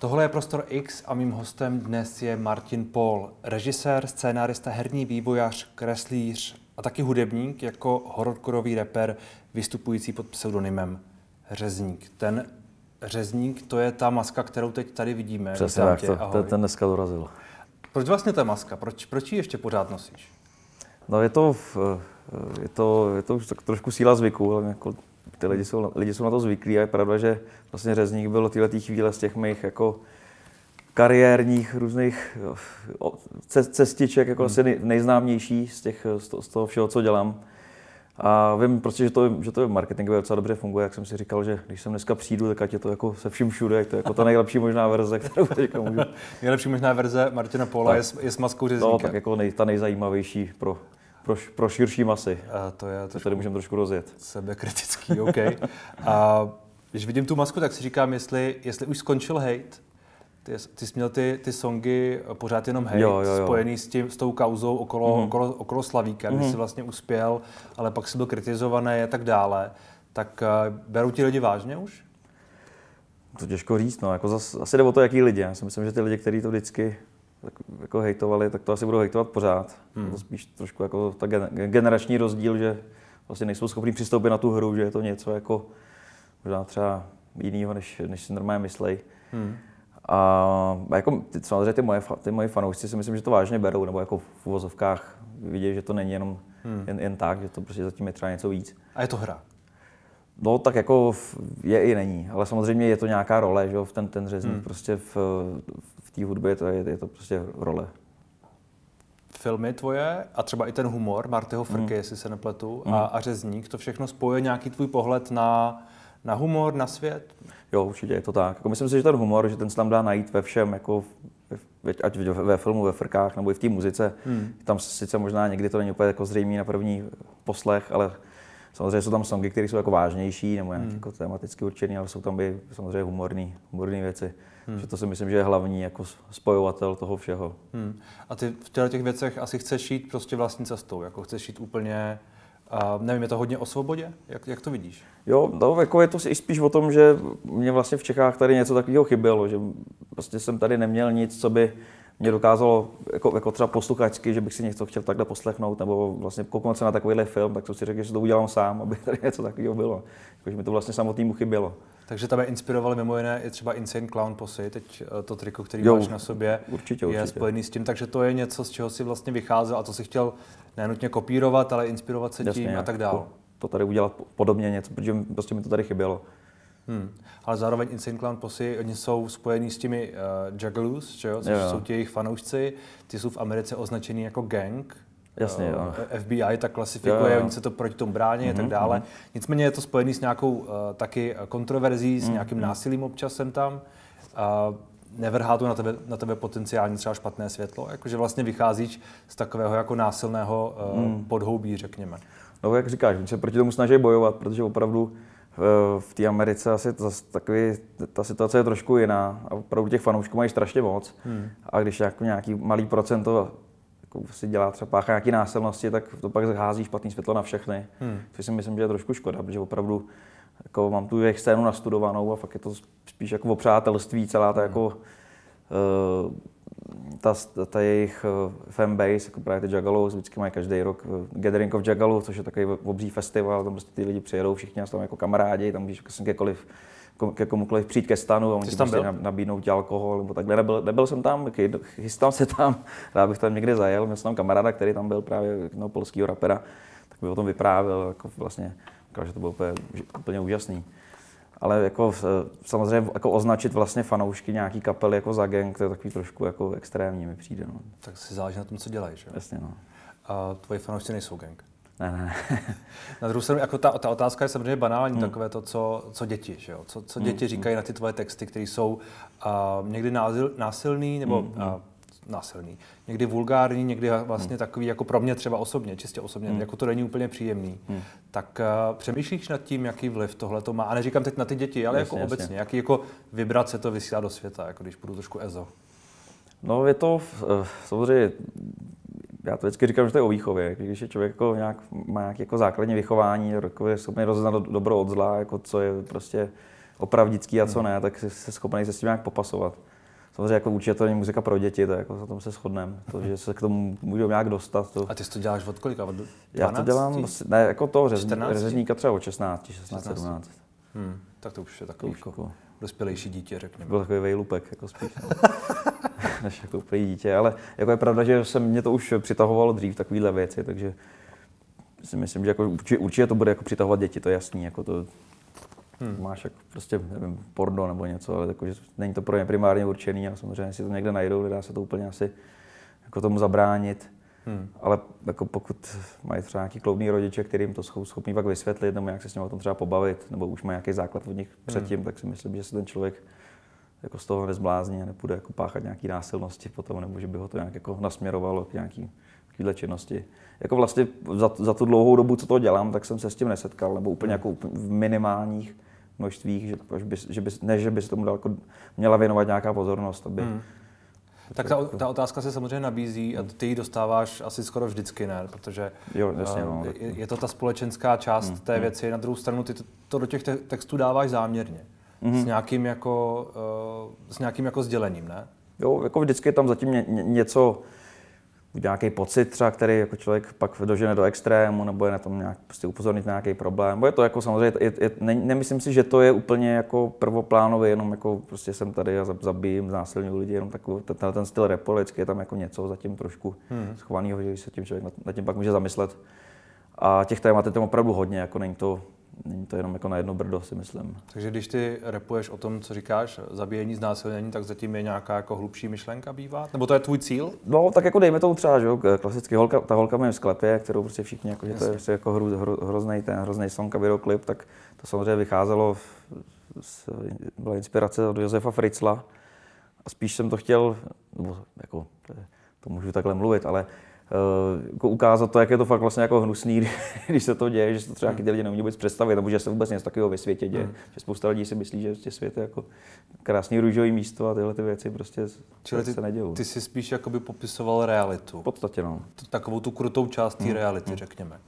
Tohle je Prostor X a mým hostem dnes je Martin Paul, režisér, scénárista, herní vývojář, kreslíř a taky hudebník jako hororkorový rapper vystupující pod pseudonymem Řezník. Ten Řezník, to je ta maska, kterou teď tady vidíme. Přesně tak, to, to, ten dneska dorazil. Proč vlastně ta maska? Proč, proč ji ještě pořád nosíš? No je to, je to, je to už tak trošku síla zvyku, ale jako ty lidi jsou, lidi jsou na to zvyklí a je pravda, že vlastně řezník byl tyhle chvíle z těch mých jako kariérních různých cestiček jako hmm. asi nejznámější z, těch, z toho všeho, co dělám. A vím prostě, že to, že to marketingově docela dobře funguje, jak jsem si říkal, že když sem dneska přijdu, tak ať je to jako se vším všude, to je jako ta nejlepší možná verze, kterou teďka můžu. nejlepší možná verze Martina Pola je, je s maskou řezníka. No, tak jako nej, ta nejzajímavější pro, pro, pro širší masy. A to je to tady můžeme trošku rozjet. Sebekritický, OK. A když vidím tu masku, tak si říkám, jestli, jestli už skončil hate, ty, ty jsi měl ty, ty songy pořád jenom hate, jo, jo, jo. spojený s, tím, s tou kauzou okolo, mm. okolo, okolo Slavíka, mm. kdy jsi vlastně uspěl, ale pak jsi byl kritizovaný a tak dále. Tak uh, berou ti lidi vážně už? To těžko říct, no. Jako zas, asi jde o to, jaký lidi. Já si myslím, že ty lidi, kteří to vždycky tak, jako hejtovali, tak to asi budou hejtovat pořád. Hmm. To spíš trošku jako ta generační rozdíl, že vlastně nejsou schopni přistoupit na tu hru, že je to něco jako možná třeba jiného, než, než si normálně myslej. Hmm. A jako, ty, samozřejmě ty moje, ty moje fanoušci si myslím, že to vážně berou, nebo jako v uvozovkách vidějí, že to není jenom hmm. jen, jen tak, že to prostě zatím je třeba něco víc. A je to hra? No tak jako je i není, ale samozřejmě je to nějaká role, že jo, v ten, ten řezník hmm. prostě v, v té hudbě to, je, je to prostě role. Filmy tvoje a třeba i ten humor Martyho Frky, hmm. jestli se nepletu, hmm. a, a řezník, to všechno spojuje nějaký tvůj pohled na, na humor, na svět? Jo, určitě je to tak. Jako myslím si, že ten humor, že ten se tam dá najít ve všem, jako ať ve filmu, ve frkách, nebo i v té muzice. Hmm. Tam sice možná někdy to není úplně jako zřejmý na první poslech, ale samozřejmě jsou tam songy, které jsou jako vážnější nebo nějak hmm. jako tematicky určené, ale jsou tam i samozřejmě humorní, humorní věci. Hmm. Že to si myslím, že je hlavní jako spojovatel toho všeho. Hmm. A ty v těch věcech asi chceš jít prostě vlastní cestou, jako chceš jít úplně a nevím, je to hodně o svobodě? Jak, jak to vidíš? Jo, no, jako je to i spíš o tom, že mě vlastně v Čechách tady něco takového chybělo, že prostě jsem tady neměl nic, co by mě dokázalo jako, jako třeba posluchačsky, že bych si něco chtěl takhle poslechnout, nebo vlastně kouknout se na takovýhle film, tak jsem si řekl, že to udělám sám, aby tady něco takového bylo. Jako, že mi to vlastně samotnému chybělo. Takže tebe inspirovali mimo jiné i třeba Insane Clown Posy, teď eh, to triko, který jo, máš na sobě, určitě, je určitě. spojený s tím, takže to je něco, z čeho si vlastně vycházel a co si chtěl nenutně kopírovat, ale inspirovat se Jasně, tím a tak dále. To tady udělat podobně něco, protože prostě mi to tady chybělo. Hmm. Ale zároveň Insane Clown Posy, oni jsou spojení s těmi uh, Juggalos, že jo? což jo. jsou ti jejich fanoušci. Ty jsou v Americe označený jako gang. Jasně, jo. Uh, FBI tak klasifikuje, jo, jo. oni se to proti tomu brání mm-hmm, a tak mhm, dále. Mm-hmm. Nicméně je to spojený s nějakou uh, taky kontroverzí, s mm-hmm. nějakým násilím občasem tam. Uh, nevrhá to na tebe, na tebe potenciálně třeba špatné světlo? Jakože vlastně vycházíš z takového jako násilného uh, mm. podhoubí, řekněme. No jak říkáš, oni se proti tomu snaží bojovat, protože opravdu v, té Americe asi zase takový, ta situace je trošku jiná a opravdu těch fanoušků mají strašně moc. Hmm. A když jako nějaký malý procento jako si dělá třeba páchá nějaký násilnosti, tak to pak zhází špatný světlo na všechny. Hmm. Což si myslím, že je trošku škoda, protože opravdu jako mám tu jejich scénu nastudovanou a fakt je to spíš jako o přátelství, celá ta hmm. jako uh, ta, ta jejich uh, fanbase, jako právě ty Juggalos, vždycky mají každý rok uh, Gathering of Juggalos, což je takový obří festival, tam prostě ty lidi přijedou všichni a tam jako kamarádi, tam můžeš jako kdekoliv ke komukoliv přijít ke stanu a oni ti prostě nabídnout ti alkohol nebo takhle. Nebyl, nebyl jsem tam, chystám se tam, rád bych tam někdy zajel. Měl jsem tam kamaráda, který tam byl právě no, polského rapera, tak by o tom vyprávěl, jako vlastně, že to bylo úplně, úplně úžasný. Ale jako samozřejmě jako označit vlastně fanoušky nějaký kapely jako za gang, to je takový trošku jako extrémní mi přijde. No. Tak si záleží na tom, co dělají, že? Jasně, no. A tvoji fanoušci nejsou gang? Ne, ne. na druhou stranu, jako ta, ta otázka je samozřejmě banální, hmm. takové to, co, co děti, že jo? Co, co děti hmm. říkají na ty tvoje texty, které jsou uh, někdy násil, násilný, nebo hmm. uh, násilný, někdy vulgární, někdy vlastně hmm. takový, jako pro mě třeba osobně, čistě osobně, hmm. jako to není úplně příjemný. Hmm. Tak uh, přemýšlíš nad tím, jaký vliv tohle to má? A neříkám teď na ty děti, ale jasně, jako jasně. obecně, jaký jako vibrace to vysílá do světa, jako když budu trošku ezo. No je to samozřejmě já to vždycky říkám, že to je o výchově. Když je člověk jako nějak, má nějaké jako základní vychování, jako je schopný rozeznat dobro od zla, jako co je prostě opravdický a co ne, tak jsi schopný se s tím nějak popasovat. Samozřejmě jako určitě to není muzika pro děti, tak jako na tom se shodneme. To, že se k tomu můžou nějak dostat. To... A ty to děláš od kolika? Od 12? Já to dělám, ne, jako to řezníka třeba od 16, 16, 17. Hmm, tak to už je takový to jako dospělejší dítě, řekněme. Byl takový vejlupek, jako spíš. No. Než jako úplný dítě, ale jako je pravda, že se mě to už přitahovalo dřív, takovéhle věci, takže si myslím, že jako určitě, určitě to bude jako přitahovat děti, to je jasný, jako to, Hmm. Máš jako prostě, nevím, porno nebo něco, ale jako, že není to pro ně primárně určený a samozřejmě si to někde najdou, dá se to úplně asi jako tomu zabránit. Hmm. Ale jako pokud mají třeba nějaký kloudný rodiče, kterým to jsou schopní pak vysvětlit, nebo nějak se s nimi o tom třeba pobavit, nebo už mají nějaký základ od nich hmm. předtím, hmm. tak si myslím, že se ten člověk jako z toho nezblázní a nepůjde jako páchat nějaký násilnosti potom, nebo že by ho to nějak jako nasměrovalo k nějaký takovéhle činnosti. Jako vlastně za, za tu dlouhou dobu, co to dělám, tak jsem se s tím nesetkal, nebo úplně hmm. jako v minimálních množstvích, že, by, že by, ne, že by se tomu daleko měla věnovat nějaká pozornost. Aby, hmm. Tak ta, ta otázka se samozřejmě nabízí a ty ji dostáváš asi skoro vždycky, ne? Protože jo, jasně, no, je, je to ta společenská část hmm. té hmm. věci. Na druhou stranu ty to, to do těch textů dáváš záměrně. Hmm. S nějakým jako, uh, s nějakým jako sdělením, ne? Jo, jako vždycky je tam zatím ně, ně, něco, nějaký pocit třeba, který jako člověk pak dožene do extrému, nebo je na tom nějak prostě upozornit na nějaký problém. Bo je to jako samozřejmě, je, je, ne, nemyslím si, že to je úplně jako prvoplánové, jenom jako prostě jsem tady a zabijím, znásilňuji lidi, jenom takový ten, ten styl repolicky je tam jako něco zatím trošku hmm. schovaného, že se tím člověk nad, nad tím pak může zamyslet. A těch témat je tam opravdu hodně, jako není to, Není to jenom jako na jedno brdo, si myslím. Takže když ty repuješ o tom, co říkáš, zabíjení, znásilnění, tak zatím je nějaká jako hlubší myšlenka bývá? Nebo to je tvůj cíl? No, tak jako dejme tomu třeba, že jo, klasicky holka, ta holka v sklepě, kterou prostě všichni, jako, že to je prostě jako hru, hru, hrozný, ten hrozný song a videoklip, tak to samozřejmě vycházelo, z, byla inspirace od Josefa Fritzla. A spíš jsem to chtěl, nebo jako, to můžu takhle mluvit, ale jako ukázat to, jak je to fakt vlastně jako hnusný, když se to děje, že se to třeba hmm. lidi neumí vůbec představit, nebo že se vůbec něco takového ve světě děje. Hmm. Že spousta lidí si myslí, že prostě svět je jako krásný růžový místo a tyhle ty věci prostě Čili ty, se nedějí. Ty jsi spíš jakoby popisoval realitu. V podstatě, no. Takovou tu krutou část té hmm. reality, hmm. řekněme.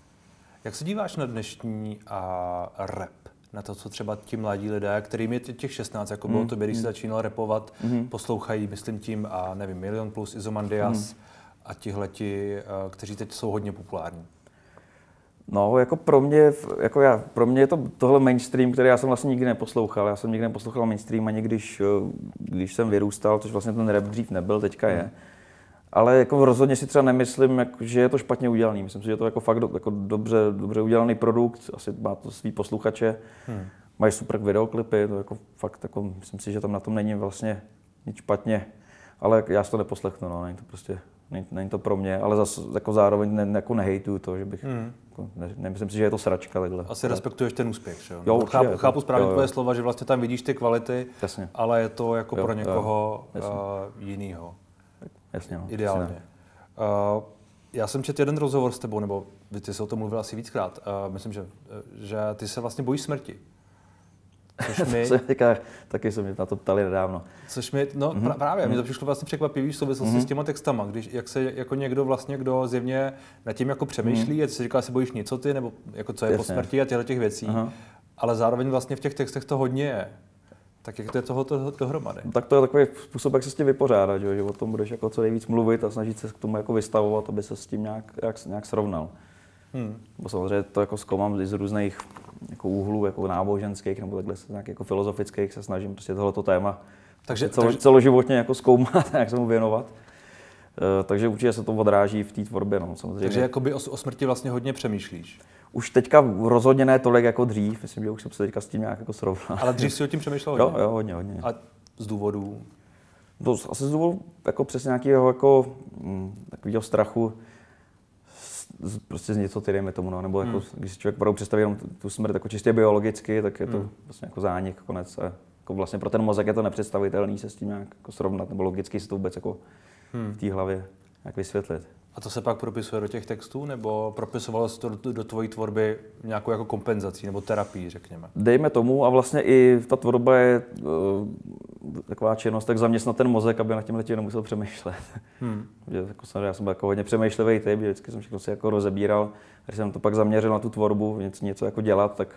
Jak se díváš na dnešní a rap? na to, co třeba ti mladí lidé, kterým je těch 16, jako bylo mm. to, když jsi začínal repovat, mm. poslouchají, myslím tím, a nevím, Milion plus, Izomandias, mm a tihleti, eh, kteří teď jsou hodně populární? No, jako pro mě, jako já, pro mě je to tohle mainstream, který já jsem vlastně nikdy neposlouchal. Já jsem nikdy neposlouchal mainstream ani když, eh, když jsem vyrůstal, což vlastně ten rap dřív nebyl, teďka je. Hmm. Ale jako rozhodně si třeba nemyslím, jako, že je to špatně udělaný. Myslím si, že je to jako fakt do, jako dobře, dobře udělaný produkt, asi má to svý posluchače. Hmm. Mají super videoklipy, to jako fakt, jako, myslím si, že tam na tom není vlastně nic špatně. Ale já si to neposlechnu, no, není to prostě není, to pro mě, ale zase jako zároveň ne, jako nehejtuju to, že bych, hmm. jako, ne, nemyslím si, že je to sračka takhle. Asi ale... respektuješ ten úspěch, že jo? jo určitě, chápu, chápu správně jo, jo. tvoje slova, že vlastně tam vidíš ty kvality, Jasně. ale je to jako jo, pro někoho uh, jinýho. Jasně, no. Ideálně. Jasně. Uh, já jsem četl jeden rozhovor s tebou, nebo ty jsi o tom mluvil asi víckrát. Uh, myslím, že, že ty se vlastně bojíš smrti. Což mi... Říká, taky se mi na to ptali nedávno. Což mi, no mm-hmm. právě, mm-hmm. mi to přišlo vlastně překvapivý v souvislosti mm-hmm. s těma textama, když jak se jako někdo vlastně, kdo zjevně nad tím jako přemýšlí, mm-hmm. a si říká, se bojíš něco ty, nebo jako co je Jasně. po smrti a těchto těch věcí, Aha. ale zároveň vlastně v těch textech to hodně je. Tak jak to je toho to, dohromady? No, tak to je takový způsob, jak se s tím vypořádat, že, že o tom budeš jako co nejvíc mluvit a snažit se k tomu jako vystavovat, aby se s tím nějak, jak, nějak srovnal. Hmm. Bo samozřejmě to jako zkoumám z různých jako úhlů jako náboženských nebo takhle nějak jako filozofických se snažím prostě tohleto téma takže, celo, takže... celoživotně jako zkoumat a jak se mu věnovat. Uh, takže určitě se to odráží v té tvorbě. No, samozřejmě. Takže jakoby o, o smrti vlastně hodně přemýšlíš? Už teďka rozhodně ne tolik jako dřív. Myslím, že už jsem se teďka s tím nějak jako srovnal. Ale dřív si o tím přemýšlel hodně? Jo, jo, hodně, hodně. A z důvodů? To asi z důvodu jako přesně nějakého jako, hm, takového strachu, prostě z něco, ty dejme tomu, no. nebo jako, hmm. když si člověk opravdu představí jenom tu smrt jako čistě biologicky, tak je to hmm. vlastně jako zánik, konec. A jako vlastně pro ten mozek je to nepředstavitelný se s tím nějak jako srovnat, nebo logicky si to vůbec jako hmm. v té hlavě jak vysvětlit. A to se pak propisuje do těch textů, nebo propisovalo se to do, do tvojí tvorby nějakou jako kompenzací nebo terapii, řekněme? Dejme tomu a vlastně i ta tvorba je uh, taková činnost, tak zaměstnat ten mozek, aby na tím letě nemusel přemýšlet. Hmm. že, jako jsem, já jsem byl jako hodně přemýšlivý typ, vždycky jsem všechno si jako rozebíral. A když jsem to pak zaměřil na tu tvorbu, něco, něco jako dělat, tak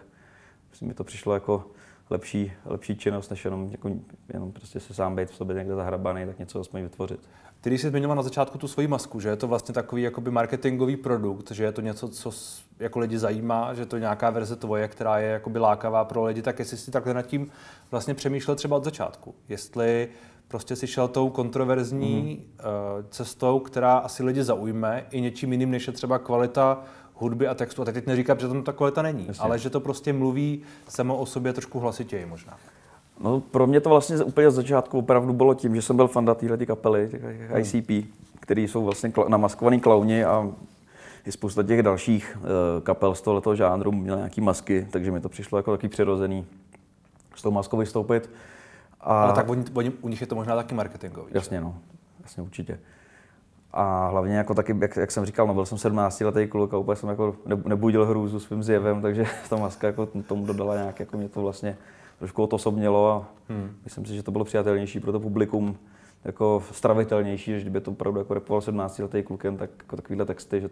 mi to přišlo jako lepší, lepší činnost, než jenom, jako, jenom prostě se sám být v sobě někde zahrabaný, tak něco aspoň vytvořit. Ty, když jsi zmiňoval na začátku tu svoji masku, že je to vlastně takový jakoby marketingový produkt, že je to něco, co jako lidi zajímá, že to je nějaká verze tvoje, která je jakoby lákavá pro lidi, tak jestli si takhle nad tím vlastně přemýšlel třeba od začátku. Jestli prostě si šel tou kontroverzní mm. uh, cestou, která asi lidi zaujme i něčím jiným, než je třeba kvalita hudby a textu. A teď neříkám, že tam ta kvalita není, Jasně. ale že to prostě mluví samo o sobě trošku hlasitěji možná. No, pro mě to vlastně úplně z začátku opravdu bylo tím, že jsem byl fan téhle kapely, těch hmm. ICP, který jsou vlastně namaskovaný klauni a i spousta těch dalších uh, kapel z tohoto žánru měla nějaký masky, takže mi to přišlo jako takový přirozený s tou maskou vystoupit. A... Ale tak oni, oni, u nich je to možná taky marketingový. Jasně, že? no. Jasně, určitě. A hlavně jako taky, jak, jak jsem říkal, no byl jsem 17 letý kluk a úplně jsem jako nebudil hrůzu svým zjevem, takže ta maska jako tomu dodala nějak, jako mě to vlastně trošku osobnělo a hmm. myslím si, že to bylo přijatelnější pro to publikum, jako stravitelnější, že kdyby to opravdu jako repoval 17 letý klukem, tak jako takovýhle texty, že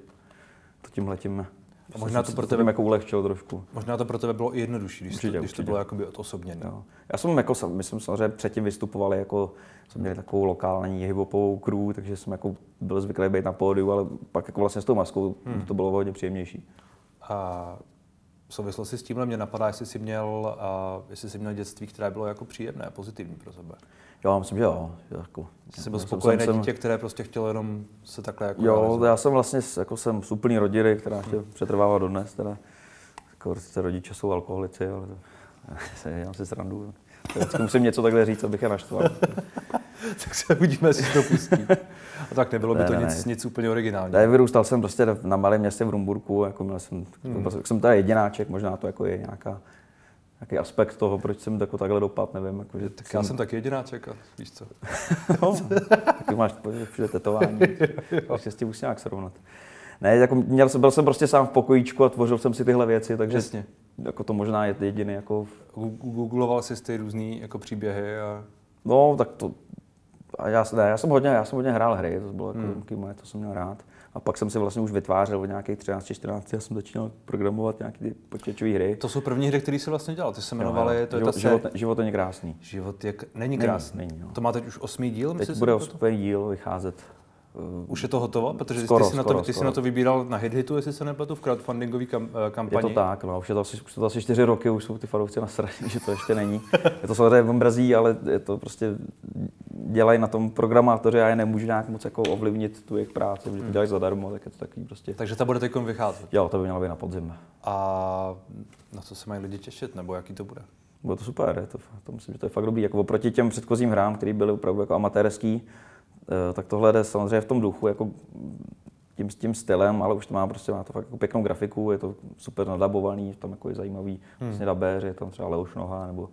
to tímhle tím a možná to pro tebe jako ulehčil trošku. Možná to pro tebe bylo i jednodušší, když, určitě, to, když to bylo jakoby odosobněné. Já jsem jako, my jsme samozřejmě předtím vystupovali jako, jsme měli takovou lokální hiphopovou crew, takže jsem jako byl zvyklý být na pódiu, ale pak jako vlastně s tou maskou hmm. to bylo hodně příjemnější. A v souvislosti s tímhle mě napadá, jestli jsi měl, uh, jestli jsi měl dětství, které bylo jako příjemné, pozitivní pro sebe. Jo, myslím, že jo. Jako, jsi byl spokojené jsem, dítě, které prostě chtělo jenom se takhle jako Jo, realizovat. já jsem vlastně jako jsem z úplný rodiny, která ještě hmm. přetrvává dodnes. Teda, jako prostě rodiče jsou alkoholici, ale to, já si srandu. Vždycky musím něco takhle říct, abych je naštval. tak se uvidíme, jestli to pustí. A tak nebylo by to ne, nic, ne. nic úplně originálního. Ne, vyrůstal jsem prostě na malém městě v Rumburku, jako měl jsem, hmm. jako, jsem tady jedináček, možná to jako je nějaká nějaký aspekt toho, proč jsem jako takhle dopad, nevím. Jako, že tak jsem... já jsem taky jedináček, a víš co. no, taky máš všude tetování, ještě s tím musím nějak srovnat. Ne, jako měl jsem, byl jsem prostě sám v pokojíčku a tvořil jsem si tyhle věci, takže Jasně. Jako to možná je jediný. Jako... Googloval jsi ty různý jako příběhy a... No, tak to, a já, ne, já, jsem hodně, já jsem hodně hrál hry, to bylo jako hmm. moje, to jsem měl rád. A pak jsem si vlastně už vytvářel od nějakých 13-14 a jsem začínal programovat nějaké ty počítačové hry. To jsou první hry, které jsi vlastně dělal. Ty se jmenovaly, to je život, ta život, život není krásný. Život je, není krásný. Není, není, no. To má teď už osmý díl? Teď bude osmý díl vycházet Už je to hotovo? Protože skoro, ty, jsi, skoro, na to, ty skoro. jsi na to vybíral na HitHitu, jestli se nepletu, v crowdfundingové kam, eh, kampani. Je to tak, no, už je to asi, už to asi čtyři roky, už jsou ty fanoušci nasraní, že to ještě není. Je to samozřejmě mrazí, ale je to prostě, dělají na tom programátoři, já je nemůžu nějak moc jako ovlivnit tu jejich práci, protože to hmm. dělají zadarmo, tak je to takový prostě. Takže ta bude teď vycházet? Jo, to by mělo být na podzim. A na co se mají lidi těšit, nebo jaký to bude? Bylo to super, je to, to myslím, že to je fakt dobrý. Jako oproti těm předchozím hrám, které byly opravdu jako amatérský, Eh, tak tohle jde samozřejmě v tom duchu, jako tím, tím stylem, ale už to má prostě má to fakt jako pěknou grafiku, je to super nadabovaný, tam jako je zajímavý hmm. vlastně dabéři, je tam třeba Leoš Noha nebo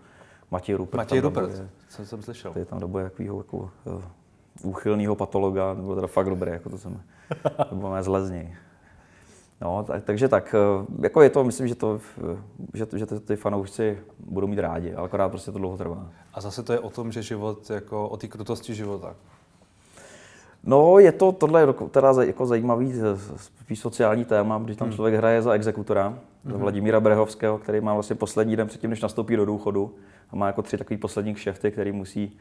Matěj Rupert. Matěj Rupert, co jsem slyšel. Je tam dobuje takového jako, uh, úchylného patologa, nebo teda fakt dobré, jako to jsem, to bylo něj. No, tak, takže tak, eh, jako je to, myslím, že to, že, že ty, ty fanoušci budou mít rádi, ale akorát prostě to dlouho trvá. A zase to je o tom, že život, jako o té krutosti života. No, je to, tohle je teda jako zajímavý spíš sociální téma, když tam hmm. člověk hraje za exekutora, hmm. za Vladimíra Brehovského, který má vlastně poslední den předtím, než nastoupí do důchodu a má jako tři takový poslední kšefty, který musí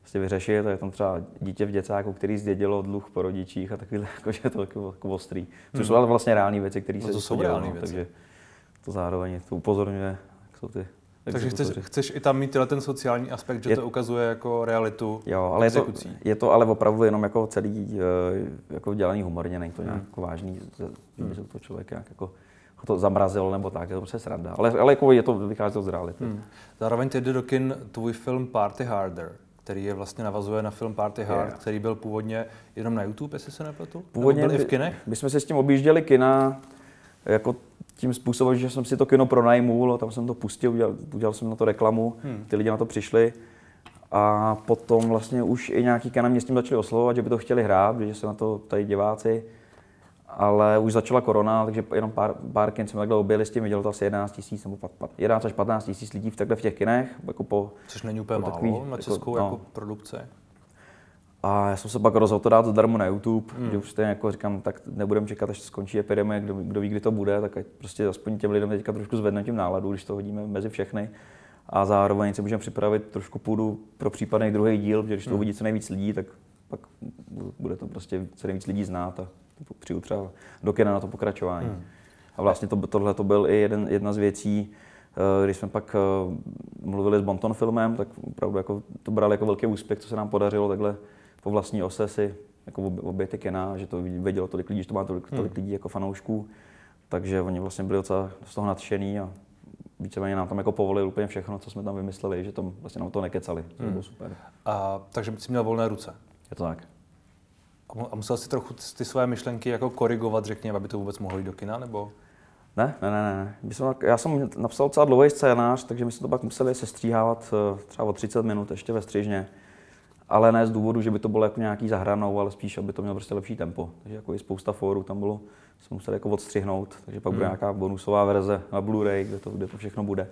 vlastně vyřešit. A je tam třeba dítě v děcáku, který zdědilo dluh po rodičích a takovýhle, jako, že je to jako, jako ostrý. Což hmm. jsou ale vlastně reální věci, které no, se to jsou reální věci. Takže to zároveň to upozorňuje, jak jsou ty takže chceš, chceš i tam mít ten sociální aspekt, že je, to ukazuje jako realitu Jo, ale je to, je to ale opravdu jenom jako celý eh, jako dělaný humorně, není to nějak hmm. jako vážný, hmm. že to člověk nějak jako to zamrazil nebo tak, je to prostě sranda. Ale, ale jako je to, vychází to z reality. Hmm. Zároveň teď jde do kin tvůj film Party Harder, který je vlastně navazuje na film Party Hard, yeah. který byl původně jenom na YouTube, jestli se nepletu? Původně byl i v kinech? My jsme si s tím objížděli kina, jako tím způsobem, že jsem si to kino pronajmul, tam jsem to pustil, udělal, udělal jsem na to reklamu, hmm. ty lidi na to přišli. A potom vlastně už i nějaký kina mě s tím začali oslovovat, že by to chtěli hrát, že se na to tady diváci. Ale už začala korona, takže jenom pár, pár kin jsme takhle objeli s tím, vidělo to asi 11 tisíc nebo 11 až 15 tisíc lidí v takhle v těch kinech. Jako po, Což není úplně málo takový, na českou jako, no, jako produkce. A já jsem se pak rozhodl to dát zadarmo na YouTube, hmm. kde už stejně jako říkám, tak nebudeme čekat, až skončí epidemie, kdo, kdo ví, kdy to bude, tak ať prostě aspoň těm lidem teďka trošku zvedne tím náladu, když to hodíme mezi všechny. a zároveň si můžeme připravit trošku půdu pro případný druhý díl, protože když to Hmm. uvidí co nejvíc lidí, tak pak bude to prostě co nejvíc lidí znát a přijdu třeba do kina na to pokračování. Hmm. A vlastně to, tohle to byl i jeden, jedna z věcí, eh, když jsme pak eh, mluvili s Bonton filmem, tak opravdu jako, to brali jako velký úspěch, co se nám podařilo takhle po vlastní ose si jako ob- oběty kina, že to vědělo tolik lidí, že to má tolik, tolik lidí jako fanoušků. Takže oni vlastně byli docela z toho nadšený a víceméně nám tam jako povolili úplně všechno, co jsme tam vymysleli, že tam vlastně nám to nekecali. To bylo super. A, takže jsi měl volné ruce. Je to tak. A mu- A musel si trochu ty své myšlenky jako korigovat, řekněme, aby to vůbec mohlo jít do kina, nebo? Ne, ne, ne, ne. My jsme, já jsem napsal docela dlouhý scénář, takže my jsme to pak museli sestříhávat eh, třeba o 30 minut ještě ve střižně. Ale ne z důvodu, že by to bylo jako nějaký zahranou, ale spíš, aby to mělo prostě lepší tempo. Takže jako i spousta fórů tam bylo, jsme museli jako odstřihnout, takže pak bude nějaká bonusová verze na Blu-ray, kde to, kde to všechno bude.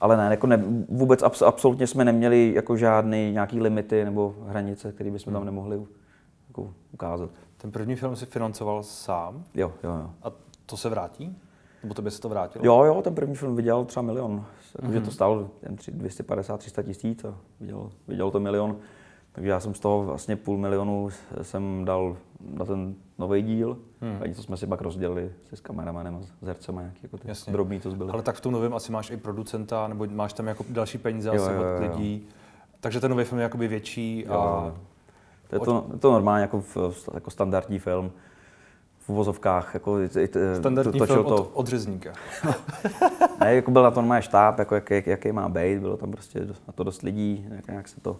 Ale ne, jako ne, vůbec abs, absolutně jsme neměli jako žádný nějaký limity nebo hranice, které bychom tam nemohli jako ukázat. Ten první film si financoval sám Jo, jo, jo. a to se vrátí? Nebo to by se to vrátilo? Jo, jo, ten první film vydělal třeba milion. Jakože to stálo jen tři- 250-300 tisíc a vydělal, vydělal to milion. Takže já jsem z toho vlastně půl milionu jsem dal na ten nový díl Hmm. a něco jsme si pak rozdělili se s kameramanem a s hercem a nějaký jako ty Jasně. drobný to zbyly. Ale tak v tom novém asi máš i producenta, nebo máš tam jako další peníze Jo, asi jo, od jo, jo. lidí. Takže ten nový film je jakoby větší a Jo, to je to, to normálně jako, v, jako standardní film v uvozovkách. Jako, standardní točil film to, od, od řezníka. Ne, jako byl na to normálně štáb, jako jaký, jaký má být, bylo tam prostě na to dost lidí, jak, jak se to,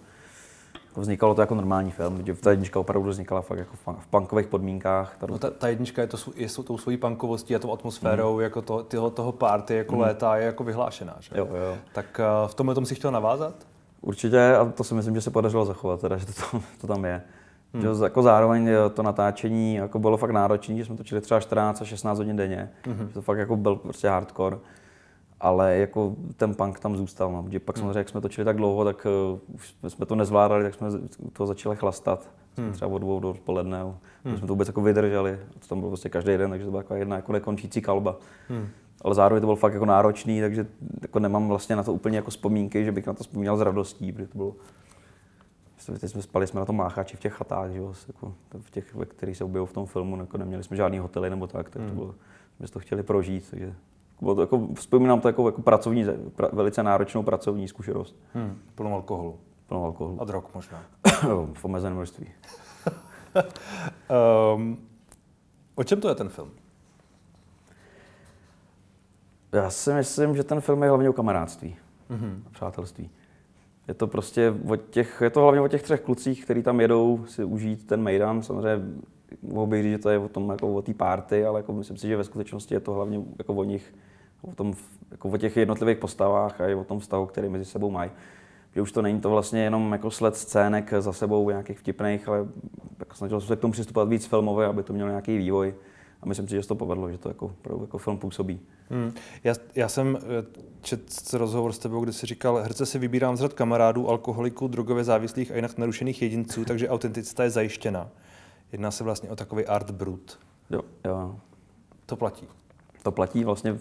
vznikalo to jako normální film, ta jednička opravdu vznikala fakt jako v, punk- v punkových podmínkách. Ta, No, ta, ta jednička je, to, je s tou svojí punkovostí a tou atmosférou, jako to, tyho, toho party, jako léta je jako vyhlášená. Že? jo, jo. Tak uh, v tomhle tom si chtěl navázat? Určitě a to si myslím, že se podařilo zachovat, teda, že to tam, to tam je. Hmm. Že jako zároveň eh, to natáčení jako bylo fakt náročné, že jsme točili třeba 14 až 16 hodin denně. Hmm. To fakt jako byl prostě hardcore. Ale jako ten punk tam zůstal. No. Že pak samozřejmě, jak jsme točili tak dlouho, tak uh, už jsme to nezvládali, tak jsme to začali chlastat. Hmm. Třeba od dvou do odpoledne. Hmm. jsme to vůbec jako vydrželi. To tam bylo prostě každý den, takže to byla taková jedna jako nekončící kalba. Hmm. Ale zároveň to bylo fakt jako náročný, takže jako nemám vlastně na to úplně jako vzpomínky, že bych na to vzpomínal s radostí, protože to bylo Teď jsme spali jsme na tom máchači v těch chatách, že jo, jako v těch, ve kterých se objevují v tom filmu, jako neměli jsme žádný hotely nebo tak, tak to bylo, jsme to chtěli prožít, takže bylo to jako, vzpomínám to jako, jako pracovní, pra, velice náročnou pracovní zkušenost, Hmm. Plnou alkoholu. plnou alkoholu, A drog možná. v omezeném množství. Um, o čem to je ten film? Já si myslím, že ten film je hlavně o kamarádství Mm-hmm. a přátelství. Je to prostě o těch, je to hlavně o těch třech klucích, kteří tam jedou si užít ten Mejdan. Samozřejmě mohl bych říct, že to je o tom jako o té party, ale jako myslím si, že ve skutečnosti je to hlavně jako o nich, o, tom, jako o těch jednotlivých postavách a i o tom vztahu, který mezi sebou mají. Že už to není to vlastně jenom jako sled scének za sebou nějakých vtipných, ale jako snažil jsem se k tomu přistupovat víc filmově, aby to mělo nějaký vývoj. A myslím si, že se to povedlo, že to jako, jako film působí. Hmm. Já, já jsem eh, četl rozhovor s tebou, kde jsi říkal, herce si vybírám z řad kamarádů, alkoholiků, drogově závislých a jinak narušených jedinců, takže autenticita je zajištěna. Jedná se vlastně o takový art brut. Jo, jo. To platí. To platí vlastně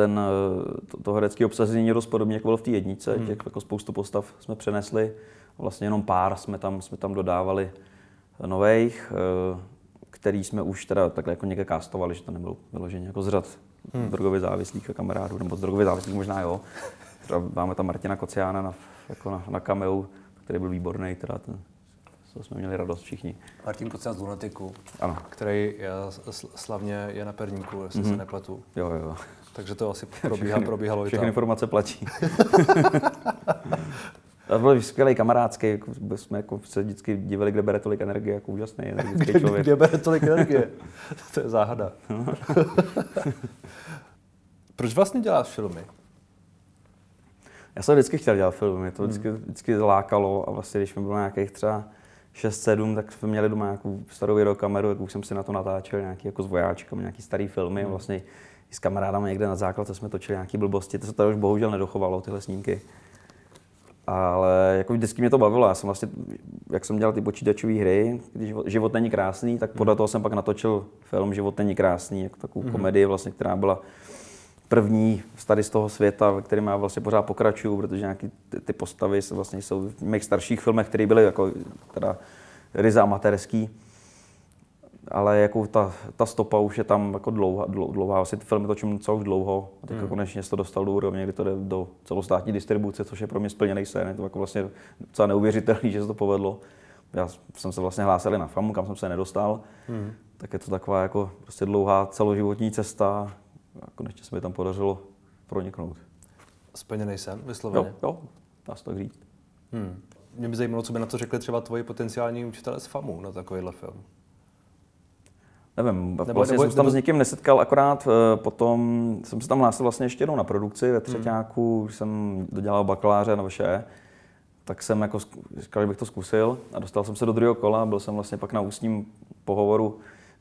ten, eh, to, to herecké obsazení je dost podobně, jako bylo v té jednice. Hmm. Těch jako spoustu postav jsme přenesli. Vlastně jenom pár jsme tam, jsme tam dodávali nových, eh, který jsme už teda takhle jako někde castovali, že to nebylo vyloženě jako z řad hmm. drogově závislých a kamarádů, nebo z drogově závislých možná jo. Třeba máme tam Martina Kociána na, jako na, na cameu, který byl výborný, teda ten, to jsme měli radost všichni. Martin Kocian z Lunatiku, Ano, který je, sl- slavně je na perníku, jestli mm-hmm. se nepletu. jo, jo. Takže to asi probíhá, probíhalo i Všechny tam. informace platí. To byl skvělý kamarádský, jako jsme jako se vždycky divili, kde bere tolik energie, jako úžasný energický Kde, člověk. kde bere tolik energie? to je záhada. Proč vlastně děláš filmy? Já jsem vždycky chtěl dělat film, mě to Hmm. vždycky, vždycky lákalo a vlastně když mi bylo nějakých třeba 6-7, tak jsme měli doma nějakou starou videokameru, tak už jsem si na to natáčel nějaký jako s vojáčkami, nějaký starý filmy, Hmm. vlastně i s kamarádama někde na základce jsme točili nějaký blbosti, to se tady už bohužel nedochovalo, tyhle snímky. Ale jako vždycky mě to bavilo. Já jsem vlastně, jak jsem dělal ty počítačové hry, když život, život není krásný, tak podle toho jsem pak natočil film Život není krásný, jako takovou komedii vlastně, která byla první tady z toho světa, ve kterém já vlastně pořád pokračuju, protože nějaký ty, ty postavy vlastně jsou v mých starších filmech, které byly jako teda ryze amatérský ale jako ta, ta stopa už je tam jako dlouhá, dlouhá. Asi ty filmy točím docela už dlouho a teď hmm. konečně se to dostal do úrovně, kdy to jde do celostátní distribuce, což je pro mě splněný sen. Je to jako vlastně docela neuvěřitelný, že se to povedlo. Já jsem se vlastně hlásil na FAMu, kam jsem se nedostal. Hmm. Tak je to taková jako prostě dlouhá celoživotní cesta a konečně se mi tam podařilo proniknout. Splněný sen, vysloveně? Jo, jo, dá se tak říct. Hmm. Mě by zajímalo, co by na to řekli třeba tvoji potenciální učitelé z FAMu na takovýhle film. Nevím, nebo, vlastně nebo, jsem se tam nebo... s někým nesetkal, akorát eh, potom jsem se tam hlásil vlastně ještě jednou na produkci ve třetíku, hmm. jsem dodělal bakaláře na VŠE, tak jsem jako říkal, že bych to zkusil a dostal jsem se do druhého kola, byl jsem vlastně pak na ústním pohovoru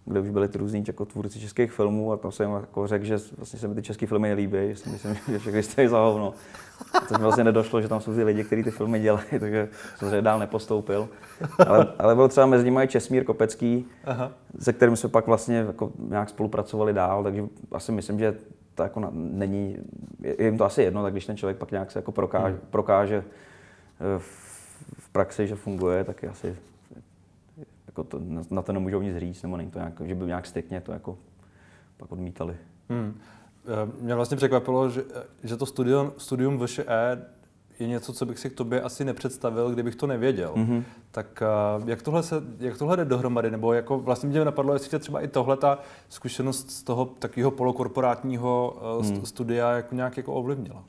kde už byli ty různí jako tvůrci českých filmů a tam jsem jako řekl, že vlastně se mi ty české filmy nelíbí, že si myslím, že všechny stojí za hovno. To mi vlastně nedošlo, že tam jsou ty lidi, kteří ty filmy dělají, takže jsem se dál nepostoupil. Ale, ale byl třeba mezi nimi i Česmír Kopecký, Aha. se kterým jsme pak vlastně jako nějak spolupracovali dál, takže asi myslím, že to jako není, je jim to asi jedno, tak když ten člověk pak nějak se jako prokáže, hmm. prokáže eh, v praxi, že funguje, tak je asi jako to, na to nemůžou nic říct, nebo není to nějak, že by nějak stykně to jako pak odmítali. Hmm. Eh, mě vlastně překvapilo, že, že to studium, studium VŠE je něco, co bych si k tobě asi nepředstavil, kdybych to nevěděl. Mm-hmm. Tak eh, jak tohle, se, jak tohle jde dohromady? Nebo jako vlastně mě napadlo, jestli tě třeba i tohle ta zkušenost z toho takového polokorporátního mm. studia jako nějak jako ovlivnila?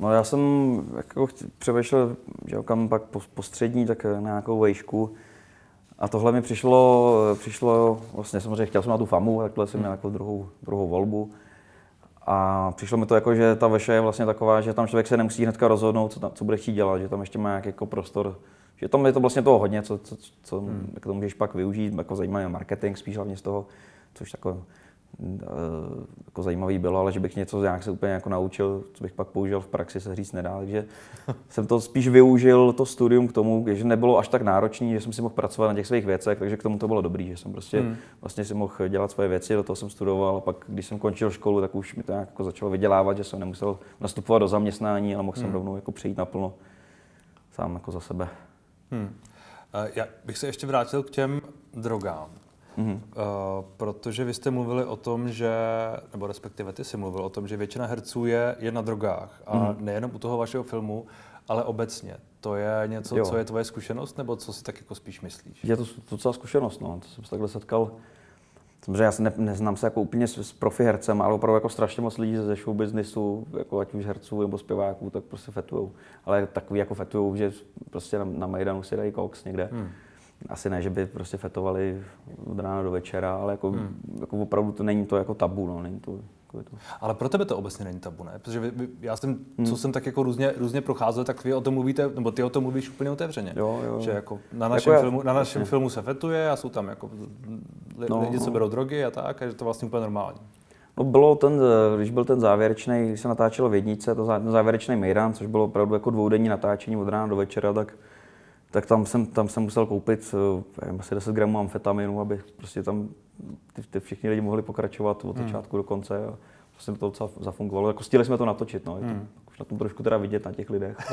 No já jsem jako převešel, že kam pak po, po střední, tak na nějakou vejšku, a tohle mi přišlo, přišlo vlastně samozřejmě chtěl jsem na tu FAMu, takhle jsem měl jako druhou, druhou volbu. A přišlo mi to jako, že ta veše je vlastně taková, že tam člověk se nemusí hnedka rozhodnout, co, tam, co bude chtít dělat, že tam ještě má nějaký jako prostor, že tam je to vlastně toho hodně, co, co, co hmm. jako to můžeš pak využít, jako zajímavý marketing spíš hlavně z toho, což takové jako zajímavý bylo, ale že bych něco nějak se úplně jako naučil, co bych pak použil v praxi, se říct nedá. Takže jsem to spíš využil, to studium k tomu, že nebylo až tak náročné, že jsem si mohl pracovat na těch svých věcech, takže k tomu to bylo dobrý, že jsem prostě hmm. vlastně si mohl dělat svoje věci, do toho jsem studoval a pak, když jsem končil školu, tak už mi to nějak jako začalo vydělávat, že jsem nemusel nastupovat do zaměstnání, ale mohl hmm. jsem rovnou jako přejít naplno sám jako za sebe. Hmm. Já bych se ještě vrátil k těm drogám. Mm-hmm. Uh, protože vy jste mluvili o tom, že, nebo respektive ty jsi mluvil o tom, že většina herců je, je na drogách. A mm-hmm. nejenom u toho vašeho filmu, ale obecně. To je něco, jo. co je tvoje zkušenost, nebo co si tak jako spíš myslíš? Je to docela zkušenost, no. To jsem se takhle setkal. Samozřejmě já se ne, neznám se jako úplně s, s profi hercem, ale opravdu jako strašně moc lidí ze show businessu, jako ať už herců nebo zpěváků, tak prostě fetujou. Ale takový jako fetujou, že prostě na, na Majdanu si dají koks někde. Hmm asi ne, že by prostě fetovali od rána do večera, ale jako, hmm. jako opravdu to není to jako tabu, no, není to, jako to. Ale pro tebe to obecně není tabu, ne? Protože vy, vy, já jsem, hmm. co jsem tak jako různě, různě procházel, tak vy o tom mluvíte, nebo ty o tom mluvíš úplně otevřeně. Jo, jo. Že jako na našem, jako filmu, na našem filmu se fetuje a jsou tam jako li, no, lidi, co no. berou drogy a tak, a že to vlastně úplně normální. No bylo ten, když byl ten závěrečný, když se natáčelo v jednice, to závěrečný Mejdan, což bylo opravdu jako dvoudenní natáčení od rána do večera, tak tak tam jsem, tam jsem musel koupit eh, nevím, asi 10 gramů amfetaminu, aby prostě tam ty, ty všichni lidi mohli pokračovat od hmm. začátku hmm. do konce. A prostě to docela zafungovalo. Jako stihli jsme to natočit, no. Hmm. To, už na tom trošku teda vidět na těch lidech.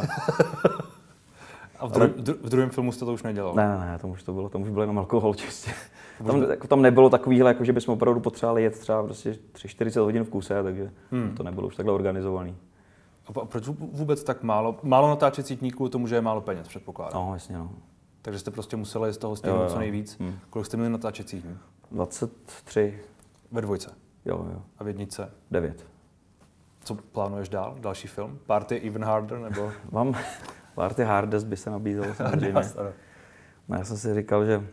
A v, dru- v druhém filmu jste to už nedělal? Ne, ne, tam už to bylo, tam už byl jenom alkohol čistě. Tam, jako, tam nebylo takovýhle, jako, že bychom opravdu potřebovali jet třeba prostě 3-40 hodin v kuse, takže hmm. to nebylo už takhle organizovaný. A proč vůbec tak málo? Málo natáčecích dní kvůli tomu, že je málo peněz, předpokládám. No, jasně, no. Takže jste prostě museli z toho stihnout co nejvíc. Hmm. Kolik jste měli natáčecích dní? 23. Ve dvojce? Jo, jo. A v jednice? 9. Co plánuješ dál? Další film? Party Even Harder? Nebo... Mám Party Hardest by se nabízelo samozřejmě. no, já jsem si říkal, že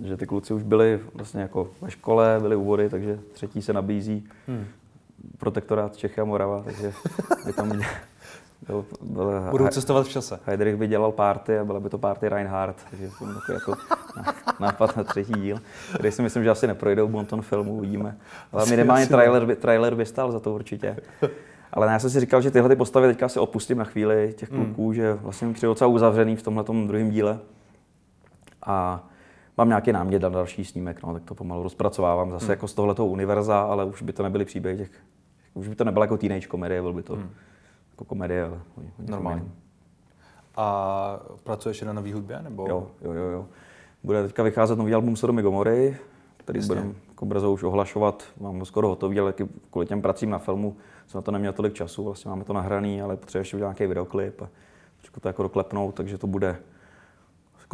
že ty kluci už byli vlastně jako ve škole, byli u vody, takže třetí se nabízí. Hmm protektorát Čechy a Morava, takže by tam byl, byl, Budou cestovat v čase. Heidrich by dělal party a byla by to party Reinhardt, takže to takový jako nápad na třetí díl, který si myslím, že asi neprojdou bonton filmu, uvidíme. Ale minimálně trailer by, trailer by stál za to určitě. Ale já jsem si říkal, že tyhle ty postavy teďka si opustím na chvíli těch kluků, mm. že vlastně přijde docela uzavřený v tomhle druhém díle. A mám nějaký námět na další snímek, no, tak to pomalu rozpracovávám zase hmm. jako z tohoto univerza, ale už by to nebyly příběhy těch Už by to nebyla jako teenage komedie, byl by to hmm. jako komedie, ale Normálně. A pracuješ na nový hudbě? Nebo? Jo, jo, jo, jo. Bude teďka vycházet nový album Sodomy Gomory, který budeme jako brzo už ohlašovat. Mám ho skoro hotový, ale kvůli těm pracím na filmu jsem na to neměl tolik času. Vlastně máme to nahraný, ale potřebujeme ještě udělat nějaký videoklip a trošku to jako doklepnout, takže to bude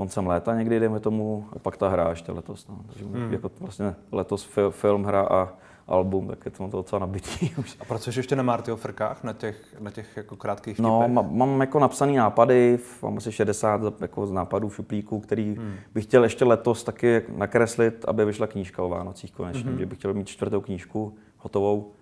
koncem léta někdy, dejme tomu, a pak ta hra ještě letos. No. Takže hmm. jako vlastně letos fil, film, hra a album, tak je to docela nabitý už. A pracuješ ještě na Martyho frkách, na těch, na těch jako krátkých no, vtipech? No, mám, mám jako napsaný nápady, mám asi 60 jako z nápadů v šuplíku, který hmm. bych chtěl ještě letos taky nakreslit, aby vyšla knížka o Vánocích konečně, hmm. že bych chtěl mít čtvrtou knížku hotovou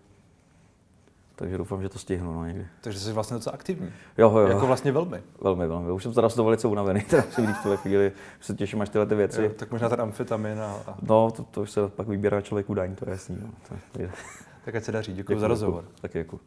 takže doufám, že to stihnu no, někdy. Takže jsi vlastně docela aktivní. Jo, jo. Jako vlastně velmi. Velmi, velmi. Už jsem teda z toho velice unavený, teda říct v tuhle chvíli, se těším až tyhle ty věci. Jo, tak možná ten amfetamin a... No, to, to už se pak vybírá člověk údajně, to je jasný. No. tak ať se daří, děkuji za rozhovor. Tak děkuji.